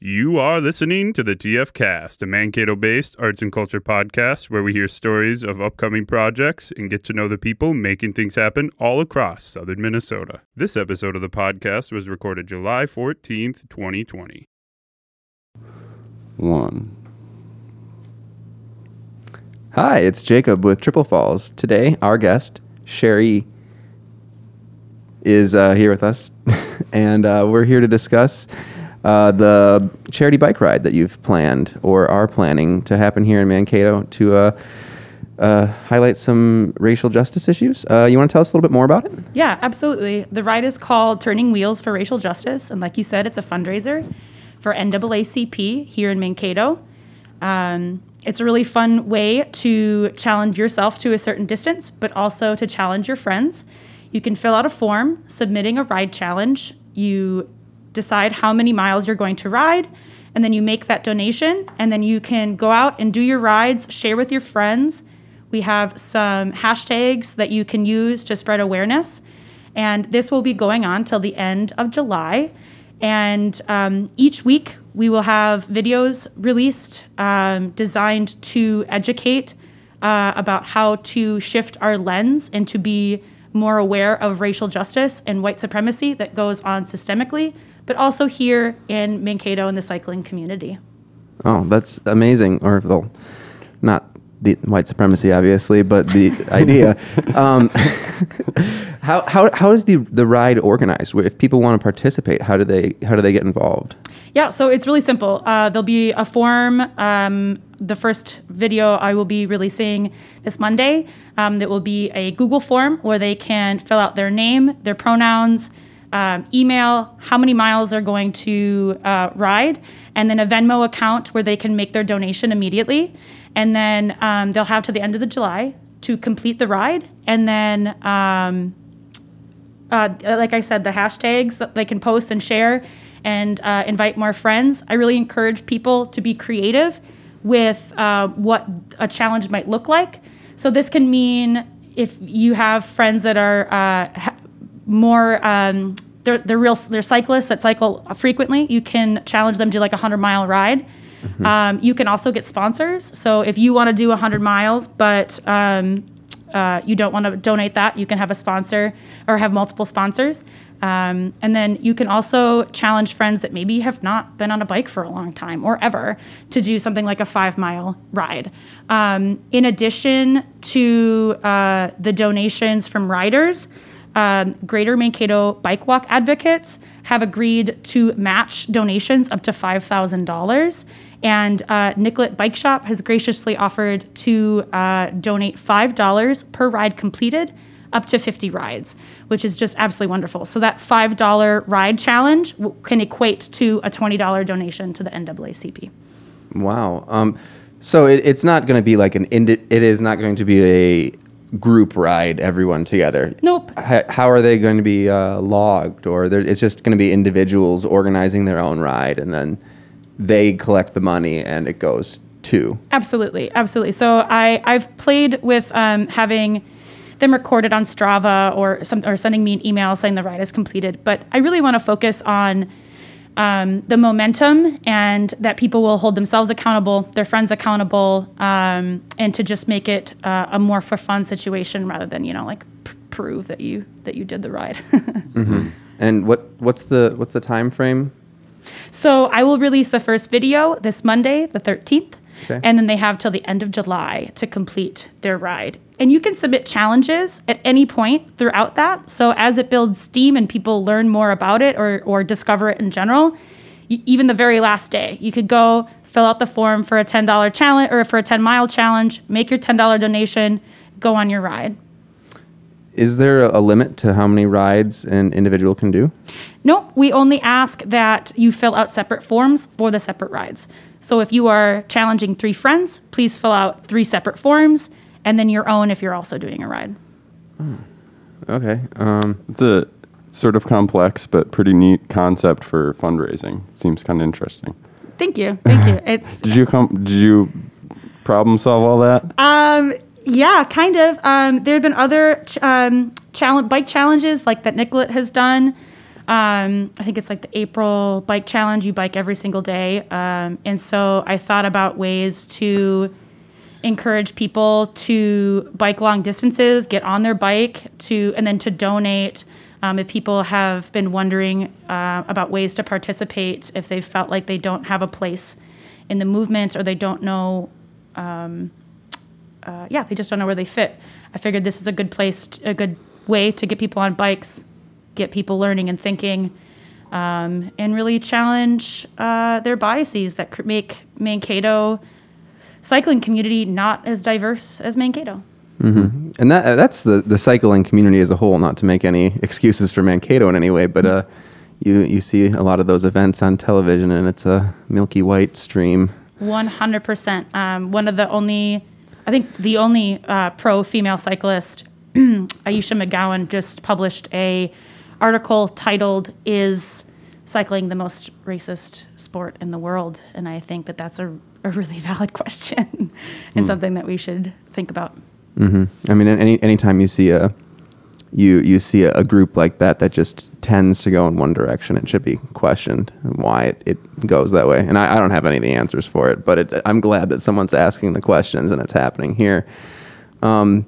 You are listening to the TF Cast, a Mankato based arts and culture podcast where we hear stories of upcoming projects and get to know the people making things happen all across southern Minnesota. This episode of the podcast was recorded July 14th, 2020. One. Hi, it's Jacob with Triple Falls. Today, our guest, Sharee, is uh, here with us, and uh, we're here to discuss uh, the charity bike ride that you've planned or are planning to happen here in Mankato to uh, uh, highlight some racial justice issues. Uh, you want to tell us a little bit more about it? Yeah, absolutely. The ride is called Turning Wheels for Racial Justice. And like you said, it's a fundraiser for NAACP here in Mankato. Um, it's a really fun way to challenge yourself to a certain distance, but also to challenge your friends. You can fill out a form submitting a ride challenge. You decide how many miles you're going to ride, and then you make that donation, and then you can go out and do your rides, share with your friends. We have some hashtags that you can use to spread awareness, and this will be going on till the end of July. And um, each week, we will have videos released um, designed to educate uh, about how to shift our lens and to be more aware of racial justice and white supremacy that goes on systemically, but also here in Mankato in the cycling community. Oh, that's amazing. Or, well, not the white supremacy, obviously, but the idea. Um, how, how, how is the, the ride organized? If people want to participate, how do they how do they get involved? Yeah, so it's really simple. Uh, there'll be a form. Um, the first video I will be releasing this Monday. Um, that will be a Google form where they can fill out their name, their pronouns, um, email, how many miles they're going to uh, ride, and then a Venmo account where they can make their donation immediately. And then um, they'll have to the end of the July to complete the ride. And then, um, uh, like I said, the hashtags that they can post and share and uh, invite more friends. I really encourage people to be creative with uh, what a challenge might look like. So this can mean if you have friends that are uh, more um, they're, they're real they're cyclists that cycle frequently you can challenge them to like a 100 mile ride mm-hmm. um, you can also get sponsors so if you want to do 100 miles but um, uh, you don't want to donate that you can have a sponsor or have multiple sponsors um, and then you can also challenge friends that maybe have not been on a bike for a long time or ever to do something like a five mile ride. Um, in addition to uh, the donations from riders, um, Greater Mankato Bike Walk advocates have agreed to match donations up to $5,000. And uh, Nicollet Bike Shop has graciously offered to uh, donate $5 per ride completed up to 50 rides, which is just absolutely wonderful. So that $5 ride challenge can equate to a $20 donation to the NAACP. Wow. Um, so it, it's not going to be like an, it is not going to be a group ride everyone together. Nope. H- how are they going to be uh, logged, or it's just going to be individuals organizing their own ride, and then they collect the money and it goes to. Absolutely, absolutely. So I I've played with um, having them recorded on Strava or some or sending me an email saying the ride is completed, but I really want to focus on um, the momentum and that people will hold themselves accountable, their friends accountable, um, and to just make it uh, a more for fun situation rather than you know like p- prove that you that you did the ride. mm-hmm. And what what's the what's the time frame? So I will release the first video this Monday, the thirteenth. Okay. And then they have till the end of July to complete their ride. And you can submit challenges at any point throughout that. So as it builds steam and people learn more about it or, or discover it in general, even the very last day, you could go fill out the form for a $10 challenge or for a 10 mile challenge, make your $10 donation, go on your ride. Is there a limit to how many rides an individual can do? No, we only ask that you fill out separate forms for the separate rides. So if you are challenging three friends, please fill out three separate forms and then your own if you're also doing a ride. Hmm. Okay. Um, it's a sort of complex but pretty neat concept for fundraising. seems kind of interesting. Thank you. Thank you. It's Did you come did you problem solve all that? Um yeah, kind of. Um, there have been other ch- um, challenge, bike challenges like that Nicollet has done. Um, I think it's like the April bike challenge. You bike every single day. Um, and so I thought about ways to encourage people to bike long distances, get on their bike to, and then to donate. Um, if people have been wondering uh, about ways to participate, if they felt like they don't have a place in the movement or they don't know, um, uh, yeah, they just don't know where they fit. I figured this is a good place, a good way to get people on bikes, get people learning and thinking, um, and really challenge uh, their biases that make Mankato cycling community not as diverse as Mankato. And that uh, that's the the cycling community as a whole. Not to make any excuses for Mankato in any way, but uh, you you see a lot of those events on television, and it's a milky white stream. One hundred percent. Um, One of the only, I think, the only uh, pro female cyclist, Ayesha McGowan, just published a article titled "Is Cycling the Most Racist Sport in the World?" And I think that that's a, a really valid question and something that we should think about. hmm I mean, any anytime you see a you you see a, a group like that that just tends to go in one direction, it should be questioned why it, it goes that way. And I, I don't have any of the answers for it, but it, I'm glad that someone's asking the questions and it's happening here. Um,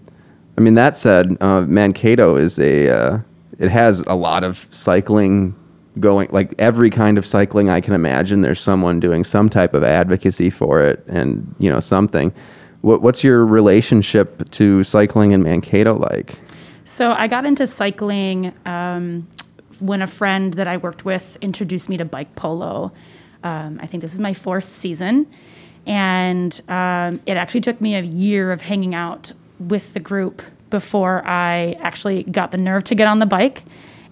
I mean, that said, uh, Mankato is a uh, it has a lot of cycling going, like every kind of cycling I can imagine. There's someone doing some type of advocacy for it, and you know something. What, what's your relationship to cycling in Mankato like? So I got into cycling um, when a friend that I worked with introduced me to bike polo. Um, I think this is my fourth season, and um, it actually took me a year of hanging out with the group before I actually got the nerve to get on the bike,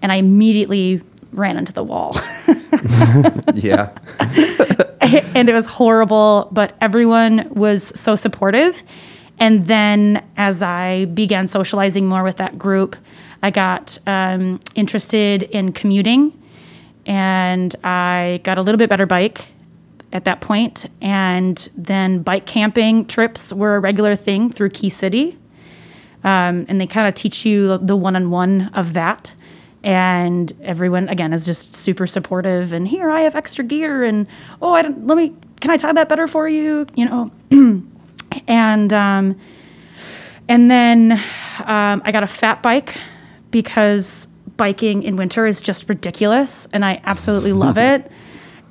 and I immediately ran into the wall. yeah. and it was horrible, but everyone was so supportive. And then as I began socializing more with that group, I got um, interested in commuting and I got a little bit better bike at that point. And then bike camping trips were a regular thing through Key City. Um, and they kind of teach you the one on one of that. And everyone, again, is just super supportive. And here, I have extra gear. And oh, I don't, let me, can I tie that better for you? You know, and um, and then um, I got a fat bike because biking in winter is just ridiculous, and I absolutely love it.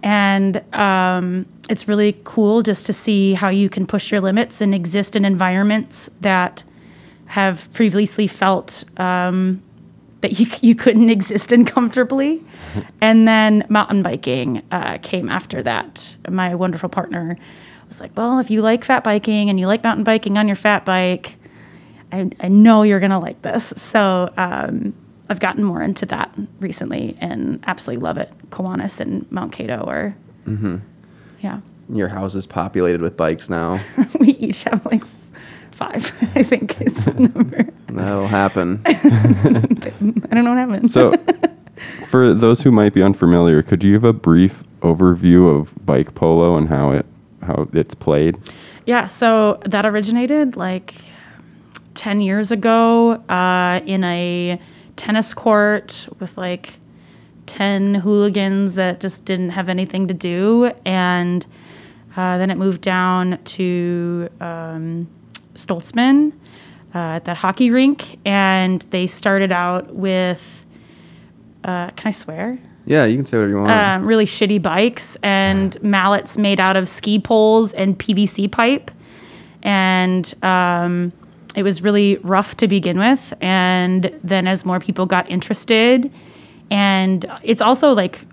And um, it's really cool just to see how you can push your limits and exist in environments that have previously felt um, that you you couldn't exist in comfortably. And then mountain biking uh, came after that. My wonderful partner was like, "Well, if you like fat biking and you like mountain biking on your fat bike, I, I know you're gonna like this." So um, I've gotten more into that recently and absolutely love it. Kiwanis and Mount Kato are, yeah. Your house is populated with bikes now. we each have like five. I think is the number. That'll happen. I don't know what happened. So, for those who might be unfamiliar, could you give a brief overview of bike polo and how it how it's played? Yeah, so that originated like 10 years ago uh, in a tennis court with like 10 hooligans that just didn't have anything to do. And uh, then it moved down to um, Stoltzman uh, at that hockey rink. And they started out with, uh, can I swear? yeah, you can say whatever you want. um, really shitty bikes and mallets made out of ski poles and PVC pipe. And um, it was really rough to begin with. And then as more people got interested, and it's also like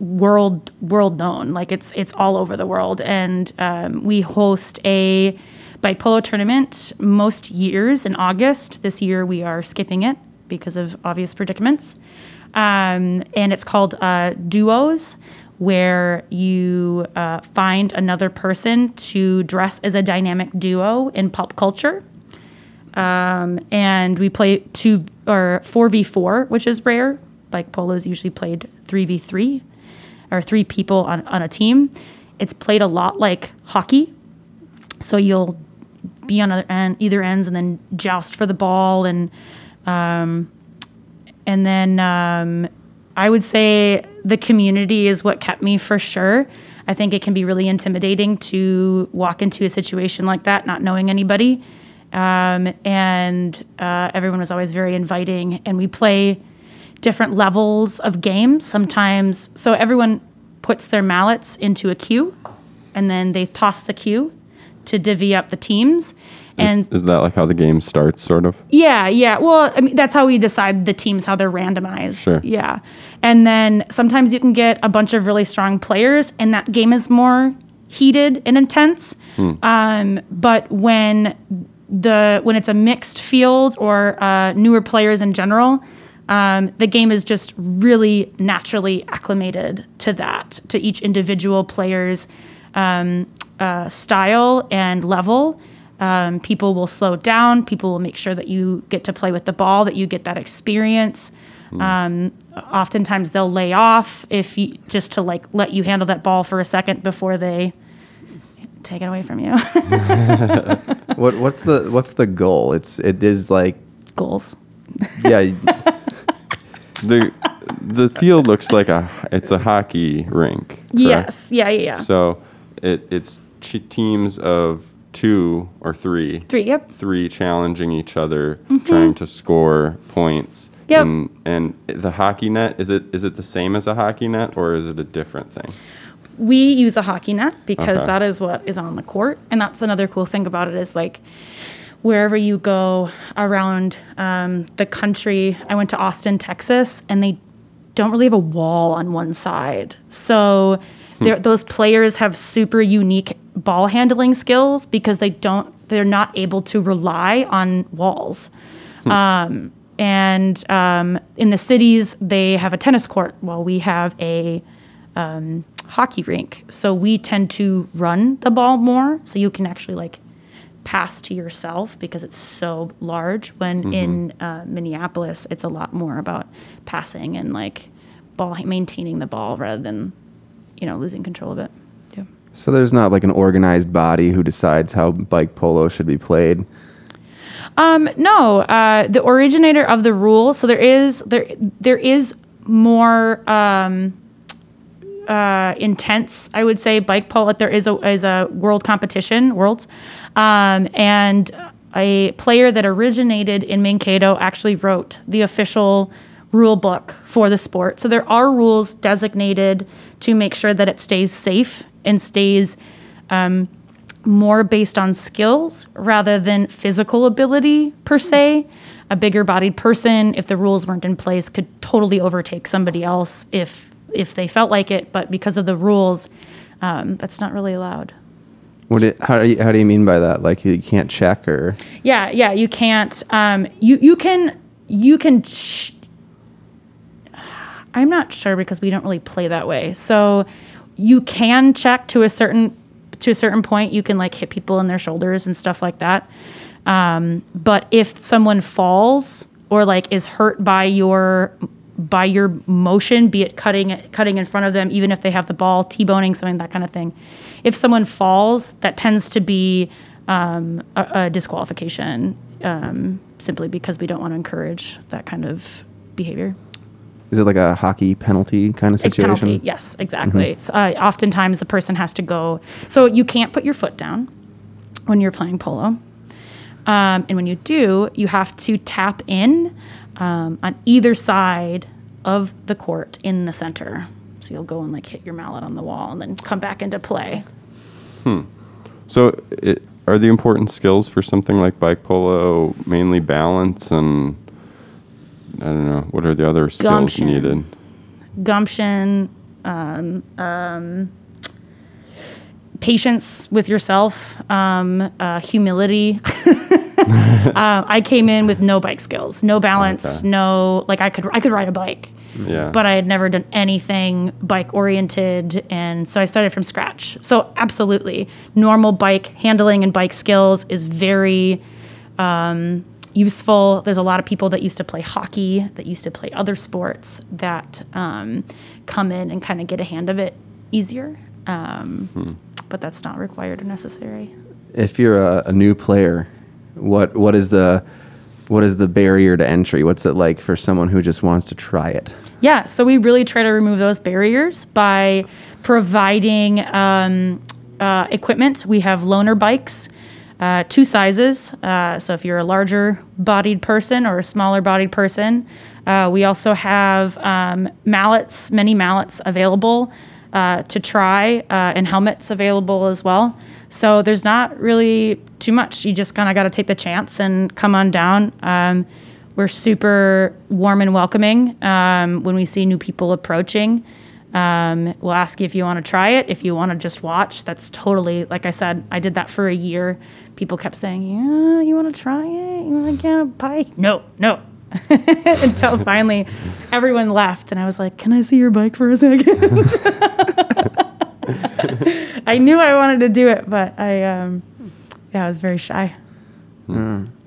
world world known, like it's it's all over the world. And um, we host a bike polo tournament most years in August. This year we are skipping it because of obvious predicaments. Um, and it's called uh, duos where you uh, find another person to dress as a dynamic duo in pop culture. Um, and we play two or 4v4 which is rare. Like polo is usually played 3v3 or three people on, on a team. It's played a lot like hockey. So you'll be on other end, either ends and then joust for the ball and um, and then um, I would say the community is what kept me for sure. I think it can be really intimidating to walk into a situation like that, not knowing anybody. Um, and uh, everyone was always very inviting. And we play different levels of games sometimes. So everyone puts their mallets into a queue, and then they toss the queue to divvy up the teams. And is, is that like how the game starts, sort of? yeah, yeah. Well, I mean, that's how we decide the teams, how they're randomized. Sure. Yeah. And then sometimes you can get a bunch of really strong players, and that game is more heated and intense. Um, but when the when it's a mixed field or uh, newer players in general, um, the game is just really naturally acclimated to that, to each individual player's um, uh, style and level. Um, people will slow down. People will make sure that you get to play with the ball, that you get that experience. Um, oftentimes they'll lay off if you just to like let you handle that ball for a second before they take it away from you. What what's the what's the goal? It's it is like Goals. yeah. The the field looks like a it's a hockey rink. correct? Yes. Yeah. Yeah. Yeah. So it it's teams of two or three, Three. Yep. three challenging each other, mm-hmm. trying to score points. Yep. And, and the hockey net is it is it the same as a hockey net or is it a different thing? we use a hockey net because Okay. that is what is on the court and that's another cool thing about it is like wherever you go around um, the country i went to austin texas and they don't really have a wall on one side so hmm. they're- those players have super unique ball handling skills because they don't they're not able to rely on walls um, and um, in the cities they have a tennis court while we have a um, hockey rink. So we tend to run the ball more, so you can actually like pass to yourself because it's so large. When in uh, Minneapolis, it's a lot more about passing and like ball maintaining the ball rather than you know losing control of it. So there's not like an organized body who decides how bike polo should be played. Um, no, uh, the originator of the rule. So there is there there is more um, uh, intense, I would say, bike polo. There is a is a world competition, worlds, um, and a player that originated in Mankato actually wrote the official rule book for the sport. So there are rules designated to make sure that it stays safe and stays um, more based on skills rather than physical ability per se. A bigger bodied person, if the rules weren't in place, could totally overtake somebody else if if they felt like it. But because of the rules, um, that's not really allowed. What it, how, do you, how do you mean by that? Like you can't check or Yeah, yeah, you can't. Um, you you can you can. Ch- I'm not sure because we don't really play that way. So you can check to a certain to a certain point. You can like hit people in their shoulders and stuff like that. Um, but if someone falls or like is hurt by your by your motion, be it cutting cutting in front of them, even if they have the ball, t-boning something, that kind of thing. If someone falls, that tends to be um, a, a disqualification, um, simply because we don't want to encourage that kind of behavior. Is it like a hockey penalty kind of A situation? penalty, yes, exactly. So, uh, oftentimes, the person has to go. So you can't put your foot down when you're playing polo, um, and when you do, you have to tap in um, on either side of the court in the center. So you'll go and like hit your mallet on the wall, and then come back into play. Hmm. So, it, are the important skills for something like bike polo mainly balance and I don't know what are the other skills Gumption. needed? gumption, um, um, patience with yourself, um, uh, humility. uh, I came in with no bike skills, no balance, Okay. no like I could I could ride a bike, Yeah. but I had never done anything bike oriented, and so I started from scratch. So absolutely, normal bike handling and bike skills is very um, useful. There's a lot of people that used to play hockey, that used to play other sports, that um, come in and kind of get a hand of it easier. Um, But that's not required or necessary. If you're a, a new player, what what is the what is the barrier to entry? What's it like for someone who just wants to try it? Yeah, so we really try to remove those barriers by providing um, uh, equipment. We have loaner bikes, uh, two sizes. Uh, so if you're a larger bodied person or a smaller bodied person, uh, we also have um, mallets, many mallets available uh, to try, uh, and helmets available as well. So there's not really too much. You just kind of got to take the chance and come on down. Um, we're super warm and welcoming um, when we see new people approaching. Um, we'll ask you if you want to try it. If you want to just watch, that's totally, like I said, I did that for a year. People kept saying, Yeah, you want to try it? You want to get a bike? No, no. Until finally everyone left, and I was like, Can I see your bike for a second? I knew I wanted to do it, but I, um, yeah, I was very shy.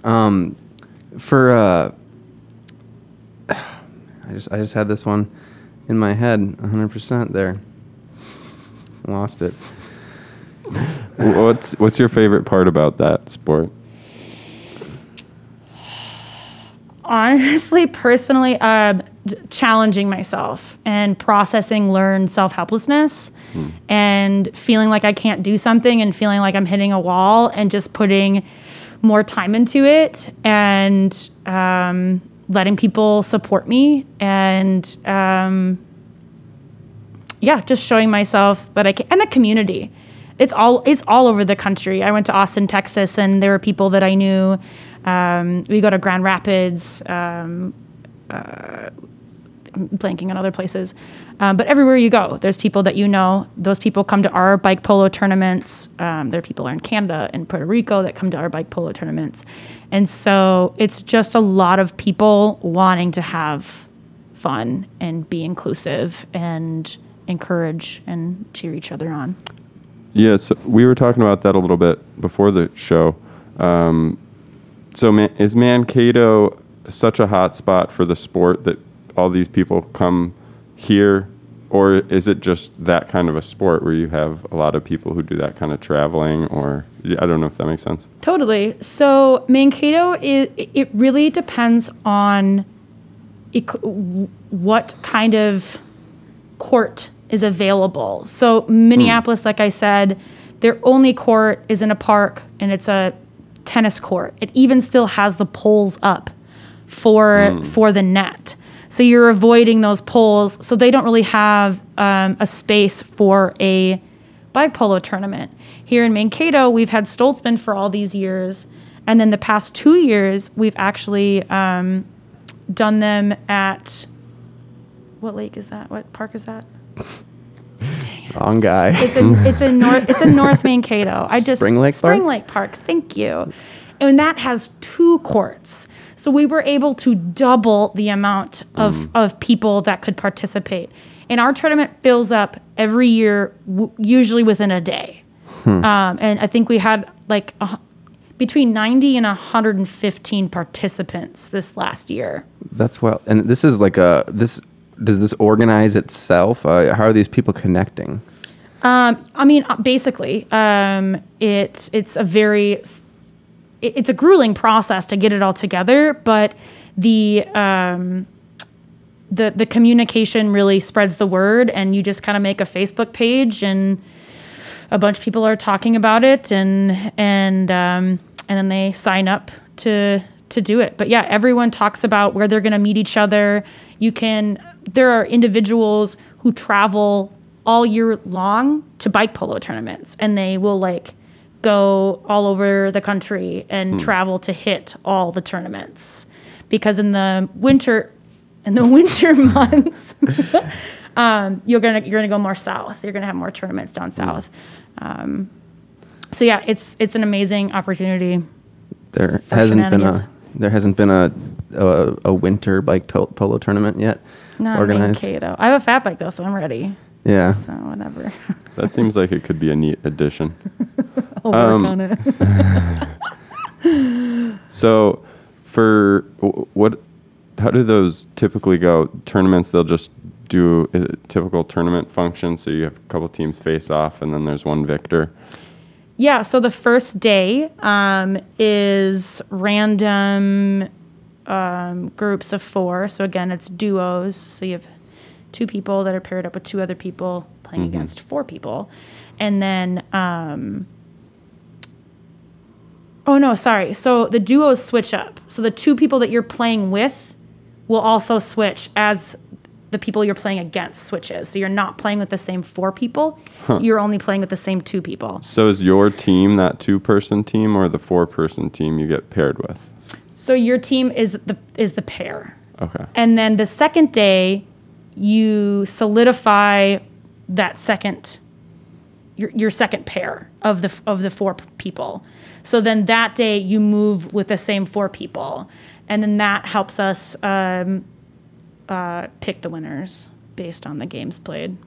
Um, for uh, I just I just had this one in my head, 100% there. Lost it. What's what's your favorite part about that sport? honestly personally um, challenging myself and processing learned self-helplessness and feeling like i can't do something and feeling like i'm hitting a wall and just putting more time into it and um, letting people support me and um, yeah just showing myself that i can and the community. It's all it's all over the country. I went to austin texas and there were people that i knew. Um, we go to grand rapids um, uh, blanking on other places um, but everywhere you go there's people that you know those people come to our bike polo tournaments um, there are people are in canada and puerto rico that come to our bike polo tournaments and so it's just a lot of people wanting to have fun and be inclusive and encourage and cheer each other on. Yeah, so we were talking about that a little bit before the show. Um, so, man, is Mankato such a hot spot for the sport that all these people come here, or is it just that kind of a sport where you have a lot of people who do that kind of traveling? Or I don't know if that makes sense. Totally. So Mankato, it, it really depends on what kind of court is available. So Minneapolis, hmm. like I said, their only court is in a park and it's a tennis court. It even still has the poles up for hmm. for the net. So you're avoiding those poles. So they don't really have um, a space for a bike polo tournament. Here in Mankato, we've had Stoltzman for all these years, and then the past two years, we've actually um, done them at what lake is that? What park is that? Wrong guy. It's in it's in North it's in North Mankato. I just Spring Lake Spring Park? Lake Park. Thank you. And that has two courts. So we were able to double the amount of, Mm. of people that could participate. And our tournament fills up every year, w- usually within a day. Hmm. Um, and I think we had like a, between 90 and 115 participants this last year. That's well, and this is like a this. Does this organize itself? Uh, how are these people connecting? Um, I mean, uh, basically, um, it it's a very it- it's a grueling process to get it all together, but the um, the the communication really spreads the word, and you just kind of make a Facebook page, and a bunch of people are talking about it, and and um, and then they sign up to to do it. But yeah, everyone talks about where they're going to meet each other. You can there are individuals who travel all year long to bike polo tournaments, and they will like go all over the country and travel to hit all the tournaments. Because in the winter in the winter months um, you're gonna you're gonna go more south. You're gonna have more tournaments down south. Um, so yeah it's it's an amazing opportunity There hasn't been a there hasn't been a a, a winter bike to- polo tournament yet not organized. Mankato. I have a fat bike though so I'm ready Yeah. so whatever That seems like it could be a neat addition. I'll Um, work on it So, for wh- what, how do those typically go? Tournaments, they'll just do a typical tournament function. So you have a couple teams face off, and then there's one victor. Yeah, so the first day um, is random um, groups of four. So again, it's duos. So you have two people that are paired up with two other people playing against four people, and then. Um, Oh no, sorry. So the duos switch up. So the two people that you're playing with will also switch as the people you're playing against switches. So you're not playing with the same four people. You're only playing with the same two people. So is your team that two-person team or the four-person team you get paired with? So your team is the is the pair. Okay. And then the second day you solidify that second your, your second pair of the of the four people. So then that day you move with the same four people, and then that helps us um, uh, pick the winners based on the games played.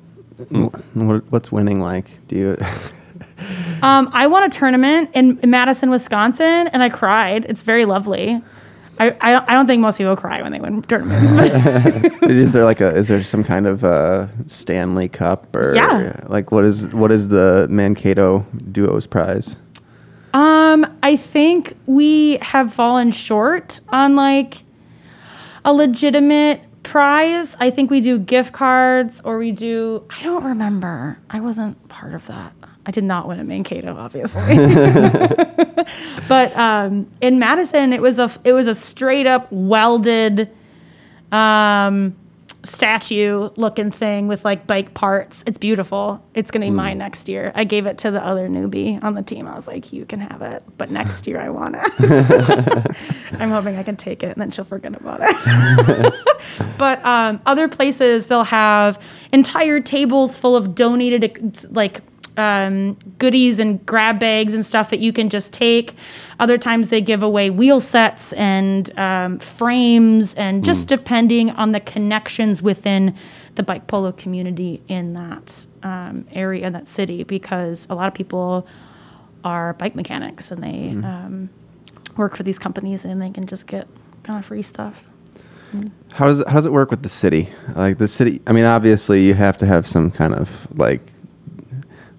What's winning like? Do you? Um, I won a tournament in, in Madison, Wisconsin, and I cried. It's very lovely. I, I, don't, I don't think most people cry when they win tournaments, but is there like a? Is there some kind of uh, Stanley Cup or? Yeah. Like what is what is the Mankato Duos prize? Um, I think we have fallen short on like a legitimate prize. I think we do gift cards or we do I don't remember. I wasn't part of that. I did not win at Mankato, obviously. but um, in Madison, it was a it was a straight up welded um, statue looking thing with like bike parts. It's beautiful. It's gonna be mine next year. I gave it to the other newbie on the team. I was like, you can have it, but next year I want it. I'm hoping I can take it and then she'll forget about it. but um, other places they'll have entire tables full of donated like um, goodies and grab bags and stuff that you can just take. Other times they give away wheel sets and um, frames, and just depending on the connections within the bike polo community in that um, area, that city, because a lot of people are bike mechanics and they um, work for these companies and they can just get kind of free stuff. How does it, how does it work with the city? Like the city. I mean, obviously you have to have some kind of like.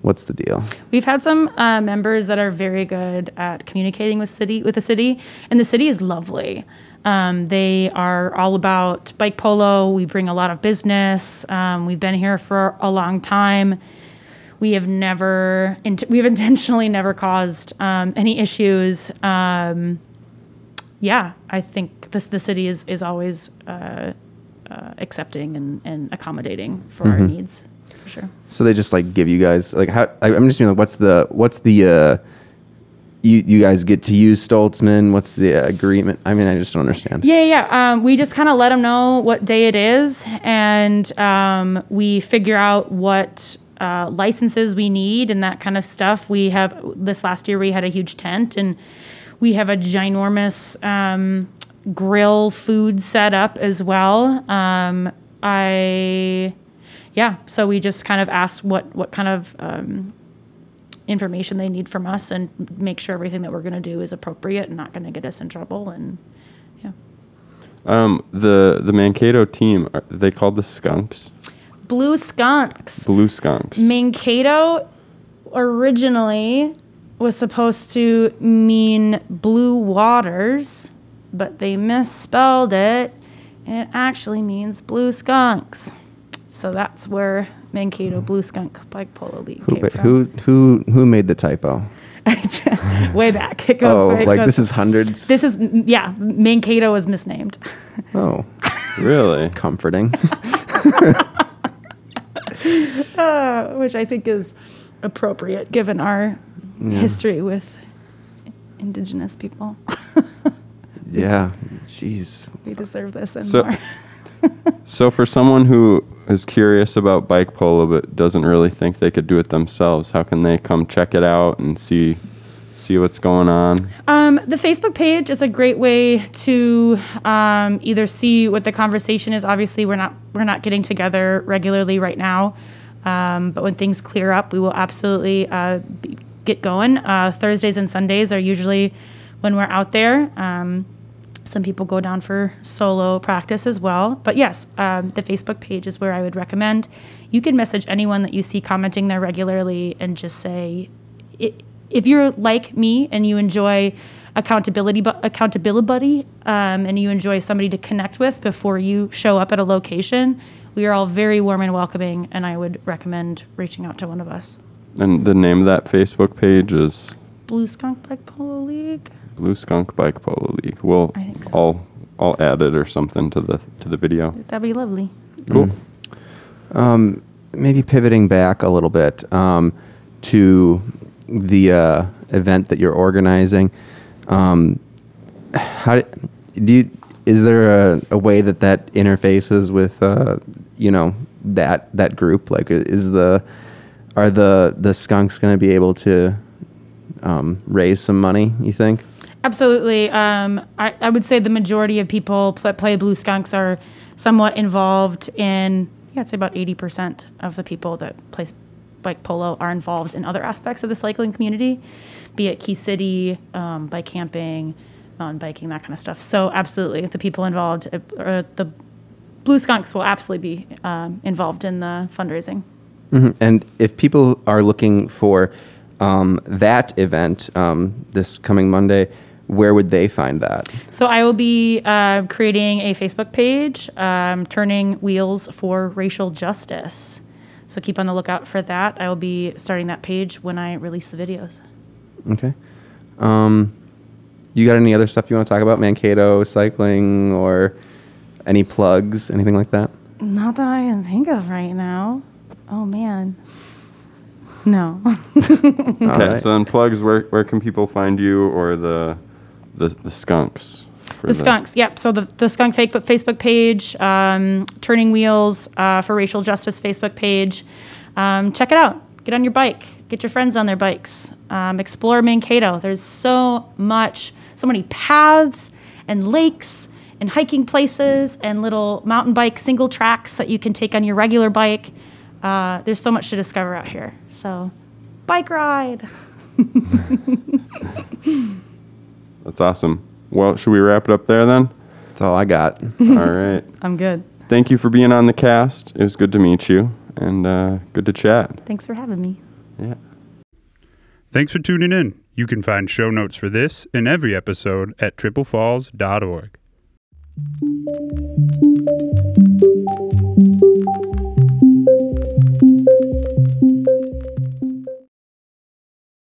What's the deal? We've had some uh, members that are very good at communicating with city with the city, and the city is lovely. Um, they are all about bike polo. We bring a lot of business. Um, we've been here for a long time. We have never, we've intentionally never caused um, any issues. Um, yeah, I think this the city is is always uh, uh, accepting and, and accommodating for our needs, for sure. So they just like give you guys like how? I, I'm just mean like what's the what's the uh, you you guys get to use Stoltzman? What's the uh, agreement? I mean, I just don't understand. Yeah, yeah. yeah. Um, we just kind of let them know what day it is, and um, we figure out what uh, licenses we need and that kind of stuff. We have this last year we had a huge tent, and we have a ginormous um, grill food set up as well. Um, I, yeah. So we just kind of asked what what kind of um, information they need from us and make sure everything that we're going to do is appropriate and not going to get us in trouble and yeah Um, the the Mankato team are they called the Skunks? blue skunks Blue Skunks. mankato originally was supposed to mean blue waters but they misspelled it and it actually means blue skunks so that's where mankato blue skunk bike polo league Who, came from who who who made the typo? way back it goes Oh, it like goes- this is hundreds. this is yeah mankato was misnamed oh, really? comforting. uh, which I think is appropriate given our history with indigenous people. yeah. Jeez. we deserve this and So- more. So for someone who is curious about bike polo but doesn't really think they could do it themselves, how can they come check it out and see see what's going on? Um, the Facebook page is a great way to um, either see what the conversation is. Obviously, we're not we're not getting together regularly right now, um, but when things clear up, we will absolutely uh, be, get going. Uh, Thursdays and Sundays are usually when we're out there. Um, some people go down for solo practice as well. But yes, um, the Facebook page is where I would recommend. You can message anyone that you see commenting there regularly and just say, if you're like me and you enjoy accountability bu- accountability buddy, um, and you enjoy somebody to connect with before you show up at a location, we are all very warm and welcoming, and I would recommend reaching out to one of us. And the name of that Facebook page is Blue Skunk Black Polo League. Blue Skunk Bike Polo League. We'll I think so. I'll I'll add it or something to the to the video. That'd be lovely. Cool. Um, maybe pivoting back a little bit um, to the uh, event that you're organizing. Um, how do you, is there a, a way that that interfaces with uh, you know that that group? Like, is the are the the skunks going to be able to um, raise some money? You think? Absolutely. Um, I, I would say the majority of people that play Blue Skunks are somewhat involved in, yeah, I'd say about 80% of the people that play bike polo are involved in other aspects of the cycling community, be it Key City, um, bike camping, mountain biking, that kind of stuff. So, absolutely, the people involved, uh, the Blue Skunks will absolutely be um, involved in the fundraising. Mhm. And if people are looking for um, that event um, this coming Monday, where would they find that? So I will be uh, creating a Facebook page, um, turning wheels for racial justice. So keep on the lookout for that. I will be starting that page when I release the videos. Okay. Um, you got any other stuff you want to talk about? Mankato cycling or any plugs, anything like that? Not that I can think of right now. Oh man. No. Okay. right. So then plugs. Where where can people find you or the the, the skunks? for the skunks, yep. So the, the skunk fake Facebook page, um, Turning Wheels uh, for Racial Justice Facebook page. Um, check it out. Get on your bike. Get your friends on their bikes. Um, explore Mankato. There's so much, so many paths and lakes and hiking places and little mountain bike single tracks that you can take on your regular bike. Uh, there's so much to discover out here. So, bike ride. That's awesome. Well, should we wrap it up there then? That's all I got. All right. I'm good. Thank you for being on the cast. It was good to meet you and uh, good to chat. Thanks for having me. Yeah. Thanks for tuning in. You can find show notes for this and every episode at triplefalls.org.